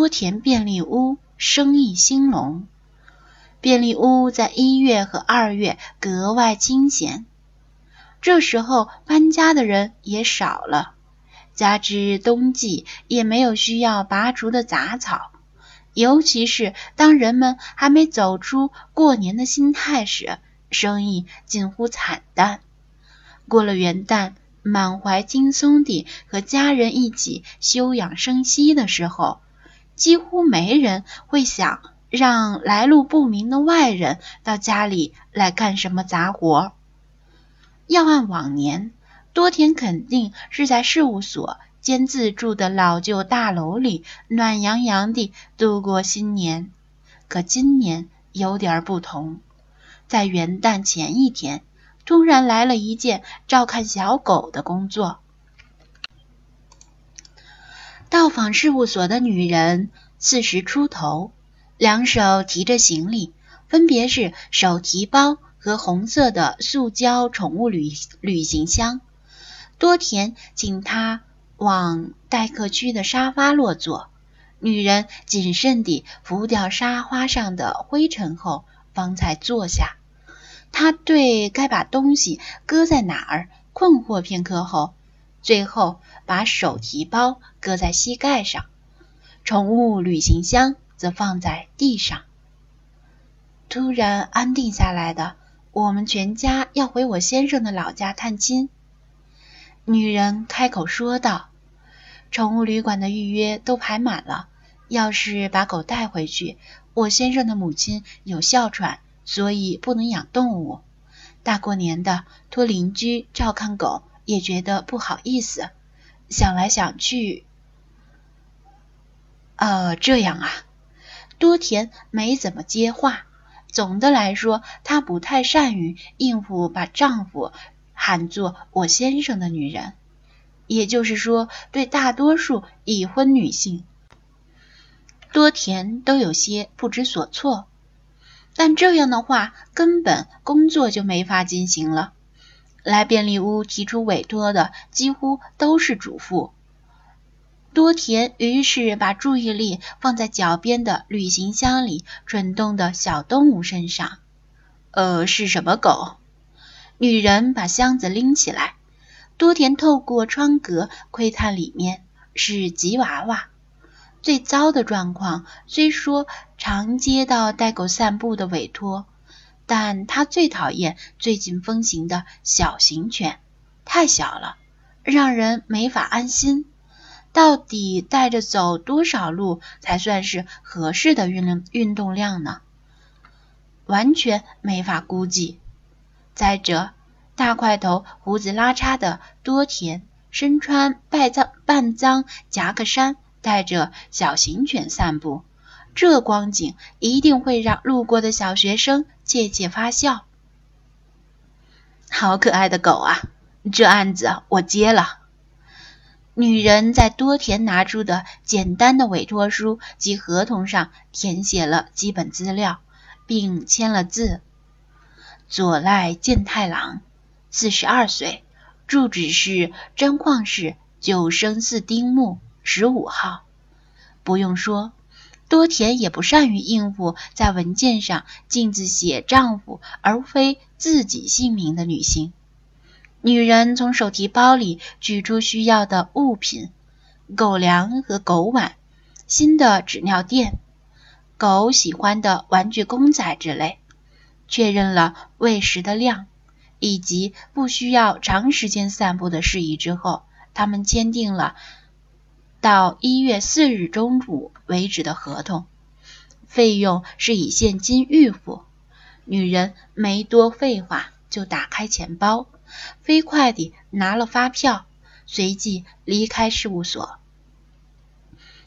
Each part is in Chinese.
多田便利屋生意兴隆。便利屋在一月和二月格外清闲，这时候搬家的人也少了，加之冬季也没有需要拔除的杂草，尤其是当人们还没走出过年的心态时，生意近乎惨淡。过了元旦，满怀轻松地和家人一起休养生息的时候，几乎没人会想。让来路不明的外人到家里来干什么杂活？要按往年，多田肯定是在事务所兼自住的老旧大楼里暖洋洋地度过新年。可今年有点不同，在元旦前一天，突然来了一件照看小狗的工作。到访事务所的女人四十出头。两手提着行李，分别是手提包和红色的塑胶宠物旅旅行箱。多田请他往待客区的沙发落座，女人谨慎地拂掉沙发上的灰尘后，方才坐下。他对该把东西搁在哪儿困惑片刻后，最后把手提包搁在膝盖上，宠物旅行箱。则放在地上。突然安定下来的，我们全家要回我先生的老家探亲。女人开口说道：“宠物旅馆的预约都排满了，要是把狗带回去，我先生的母亲有哮喘，所以不能养动物。大过年的，托邻居照看狗，也觉得不好意思。想来想去，呃，这样啊。”多田没怎么接话。总的来说，她不太善于应付把丈夫喊作“我先生”的女人，也就是说，对大多数已婚女性，多田都有些不知所措。但这样的话，根本工作就没法进行了。来便利屋提出委托的，几乎都是主妇。多田于是把注意力放在脚边的旅行箱里蠢动的小动物身上。呃，是什么狗？女人把箱子拎起来。多田透过窗格窥探，里面是吉娃娃。最糟的状况虽说常接到带狗散步的委托，但他最讨厌最近风行的小型犬，太小了，让人没法安心。到底带着走多少路才算是合适的运运动量呢？完全没法估计。再者，大块头、胡子拉碴的多田，身穿半脏半脏夹克衫，带着小型犬散步，这光景一定会让路过的小学生窃窃发笑。好可爱的狗啊！这案子我接了。女人在多田拿出的简单的委托书及合同上填写了基本资料，并签了字。佐赖健太郎，四十二岁，住址是真矿市九生寺丁目十五号。不用说，多田也不善于应付在文件上径自写丈夫而非自己姓名的女性。女人从手提包里取出需要的物品：狗粮和狗碗、新的纸尿垫、狗喜欢的玩具公仔之类。确认了喂食的量以及不需要长时间散步的事宜之后，他们签订了到一月四日中午为止的合同，费用是以现金预付。女人没多废话，就打开钱包。飞快地拿了发票，随即离开事务所。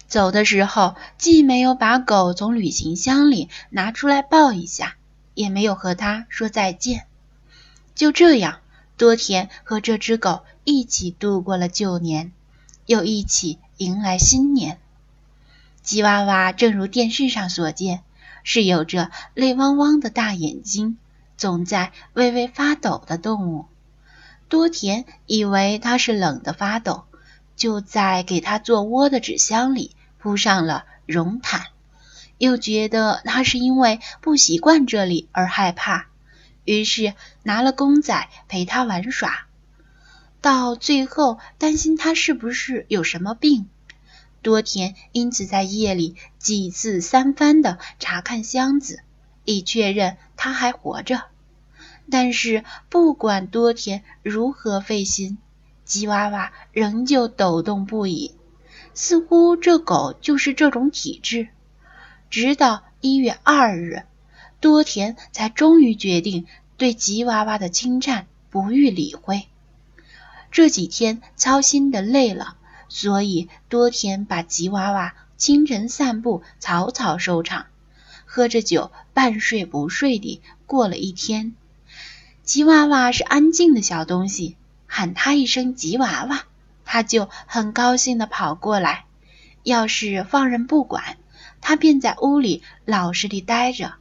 走的时候，既没有把狗从旅行箱里拿出来抱一下，也没有和它说再见。就这样，多田和这只狗一起度过了旧年，又一起迎来新年。吉娃娃正如电视上所见，是有着泪汪汪的大眼睛，总在微微发抖的动物。多田以为它是冷得发抖，就在给它做窝的纸箱里铺上了绒毯，又觉得它是因为不习惯这里而害怕，于是拿了公仔陪它玩耍。到最后，担心他是不是有什么病，多田因此在夜里几次三番的查看箱子，以确认他还活着。但是不管多田如何费心，吉娃娃仍旧抖动不已，似乎这狗就是这种体质。直到一月二日，多田才终于决定对吉娃娃的侵占不予理会。这几天操心的累了，所以多田把吉娃娃清晨散步草草收场，喝着酒半睡不睡地过了一天。吉娃娃是安静的小东西，喊它一声“吉娃娃”，它就很高兴地跑过来。要是放任不管，它便在屋里老实地待着。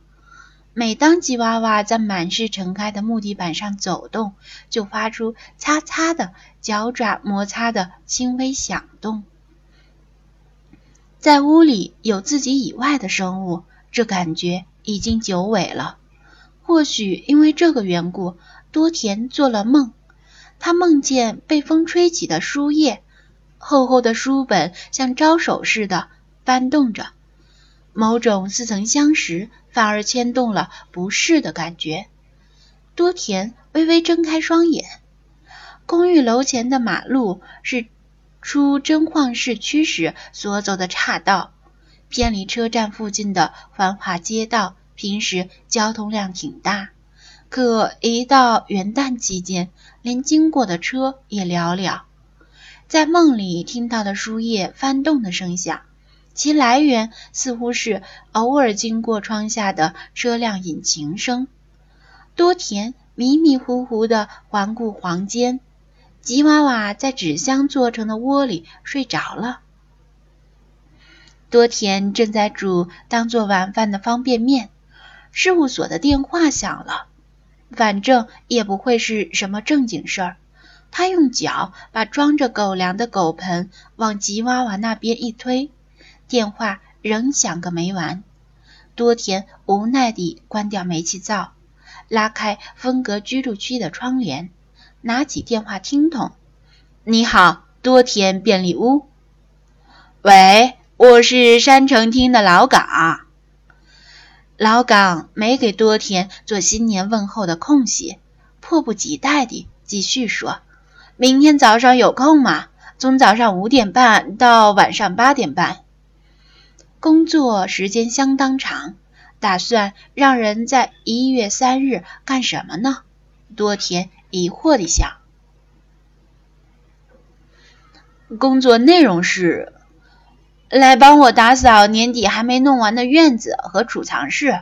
每当吉娃娃在满是尘埃的木地板上走动，就发出擦擦的脚爪摩擦的轻微响动。在屋里有自己以外的生物，这感觉已经久违了。或许因为这个缘故，多田做了梦。他梦见被风吹起的书页，厚厚的书本像招手似的翻动着。某种似曾相识，反而牵动了不适的感觉。多田微微睁开双眼。公寓楼前的马路是出真晃市区时所走的岔道，偏离车站附近的繁华街道，平时交通量挺大，可一到元旦期间，连经过的车也寥寥。在梦里听到的书页翻动的声响。其来源似乎是偶尔经过窗下的车辆引擎声。多田迷迷糊糊地环顾房间，吉娃娃在纸箱做成的窝里睡着了。多田正在煮当做晚饭的方便面，事务所的电话响了，反正也不会是什么正经事儿。他用脚把装着狗粮的狗盆往吉娃娃那边一推。电话仍响个没完，多田无奈地关掉煤气灶，拉开分隔居住区的窗帘，拿起电话听筒：“你好，多田便利屋。喂，我是山城厅的老岗。老岗没给多田做新年问候的空隙，迫不及待地继续说：明天早上有空吗？从早上五点半到晚上八点半。”工作时间相当长，打算让人在一月三日干什么呢？多田疑惑地想。工作内容是来帮我打扫年底还没弄完的院子和储藏室。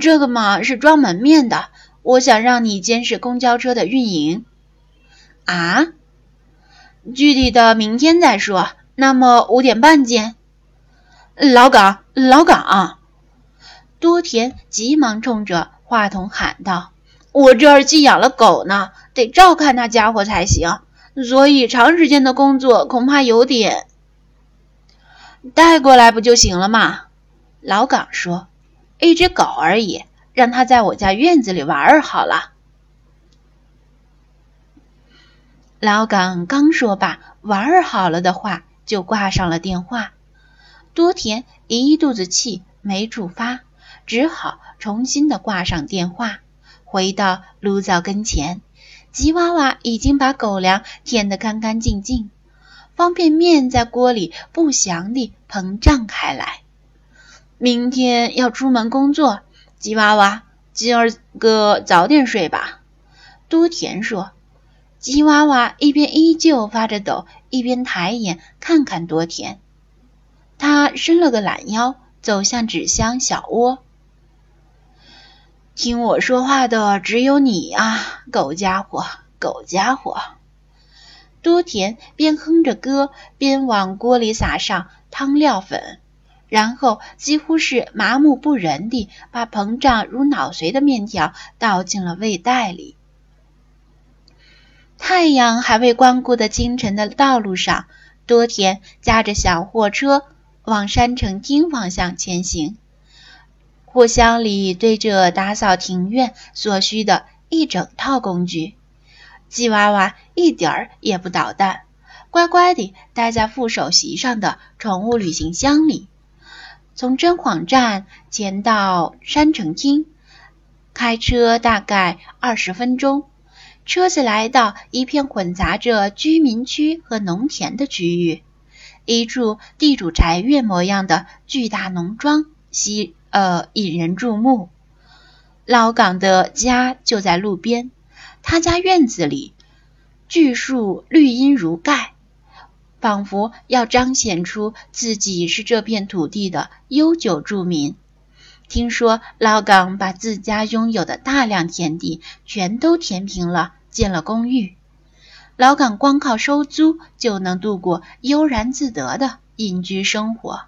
这个嘛是装门面的，我想让你监视公交车的运营。啊？具体的明天再说。那么五点半见。老岗，老岗！多田急忙冲着话筒喊道：“我这儿寄养了狗呢，得照看那家伙才行，所以长时间的工作恐怕有点……带过来不就行了吗？”老岗说：“一只狗而已，让它在我家院子里玩儿好了。”老岗刚说罢“玩儿好了”的话，就挂上了电话。多田一肚子气没处发，只好重新的挂上电话，回到炉灶跟前。吉娃娃已经把狗粮舔得干干净净，方便面在锅里不祥地膨胀开来。明天要出门工作，吉娃娃，今儿个早点睡吧。多田说。吉娃娃一边依旧发着抖，一边抬眼看看多田。他伸了个懒腰，走向纸箱小窝。听我说话的只有你啊，狗家伙，狗家伙！多田边哼着歌，边往锅里撒上汤料粉，然后几乎是麻木不仁地把膨胀如脑髓的面条倒进了胃袋里。太阳还未光顾的清晨的道路上，多田驾着小货车。往山城厅方向前行。货箱里堆着打扫庭院所需的一整套工具。吉娃娃一点儿也不捣蛋，乖乖地待在副手席上的宠物旅行箱里。从真幌站前到山城厅，开车大概二十分钟。车子来到一片混杂着居民区和农田的区域，一处地主宅院模样的巨大农庄吸呃引人注目。老岗的家就在路边。他家院子里，巨树绿荫如盖，仿佛要彰显出自己是这片土地的悠久住民。听说老岗把自家拥有的大量田地全都填平了，建了公寓。老港光靠收租就能度过悠然自得的隐居生活。